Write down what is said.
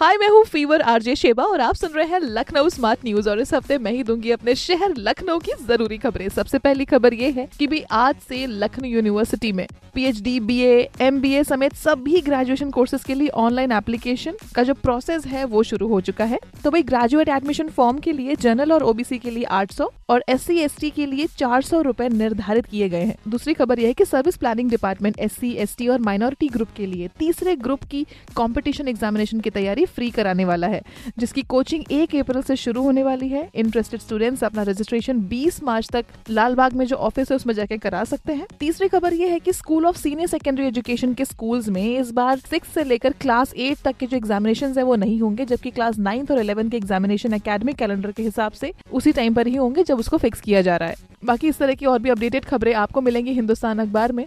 हाय मैं हूँ fever RJ Sheba और आप सुन रहे हैं लखनऊ स्मार्ट न्यूज़ और इस हफ़्ते मैं ही दूँगी अपने शहर लखनऊ की ज़रूरी खबरें। सबसे पहली खबर ये है कि भी आज से लखनऊ यूनिवर्सिटी में पीएचडी, बीए, एमबीए समेत सभी ग्रेजुएशन कोर्सेज के लिए ऑनलाइन एप्लीकेशन का जो प्रोसेस है वो शुरू हो चुका है। तो भाई ग्रेजुएट एडमिशन फॉर्म के लिए जनरल और ओबीसी के लिए 800 और एस सी के लिए चार सौ निर्धारित किए गए हैं। दूसरी खबर यह है कि service planning department S C और माइनॉरिटी ग्रुप के लिए तीसरे ग्रुप की कॉम्पिटिशन एग्जामिनेशन की तैयारी फ्री कराने वाला है, जिसकी कोचिंग एक अप्रैल से शुरू होने वाली है। इंटरेस्टेड स्टूडेंट्स अपना रजिस्ट्रेशन 20 मार्च तक लालबाग में जो ऑफ़िस है, उसमें जाके करा सकते हैं। तीसरी खबर ये है कि school of senior secondary education के स्कूल्स में इस बार सिक्स से लेकर क्लास एट तक के जो एग्जामिनेशन है, वो नहीं होंगे, जबकि क्लास नाइन्थ और इलेवन के एग्जामिनेशन अकेडमिक कैलेंडर के हिसाब से उसी टाइम पर ही होंगे, जब उसको फिक्स किया जा रहा है। बाकी इस तरह की और भी अपडेटेड खबरें आपको मिलेंगी हिंदुस्तान अखबार में।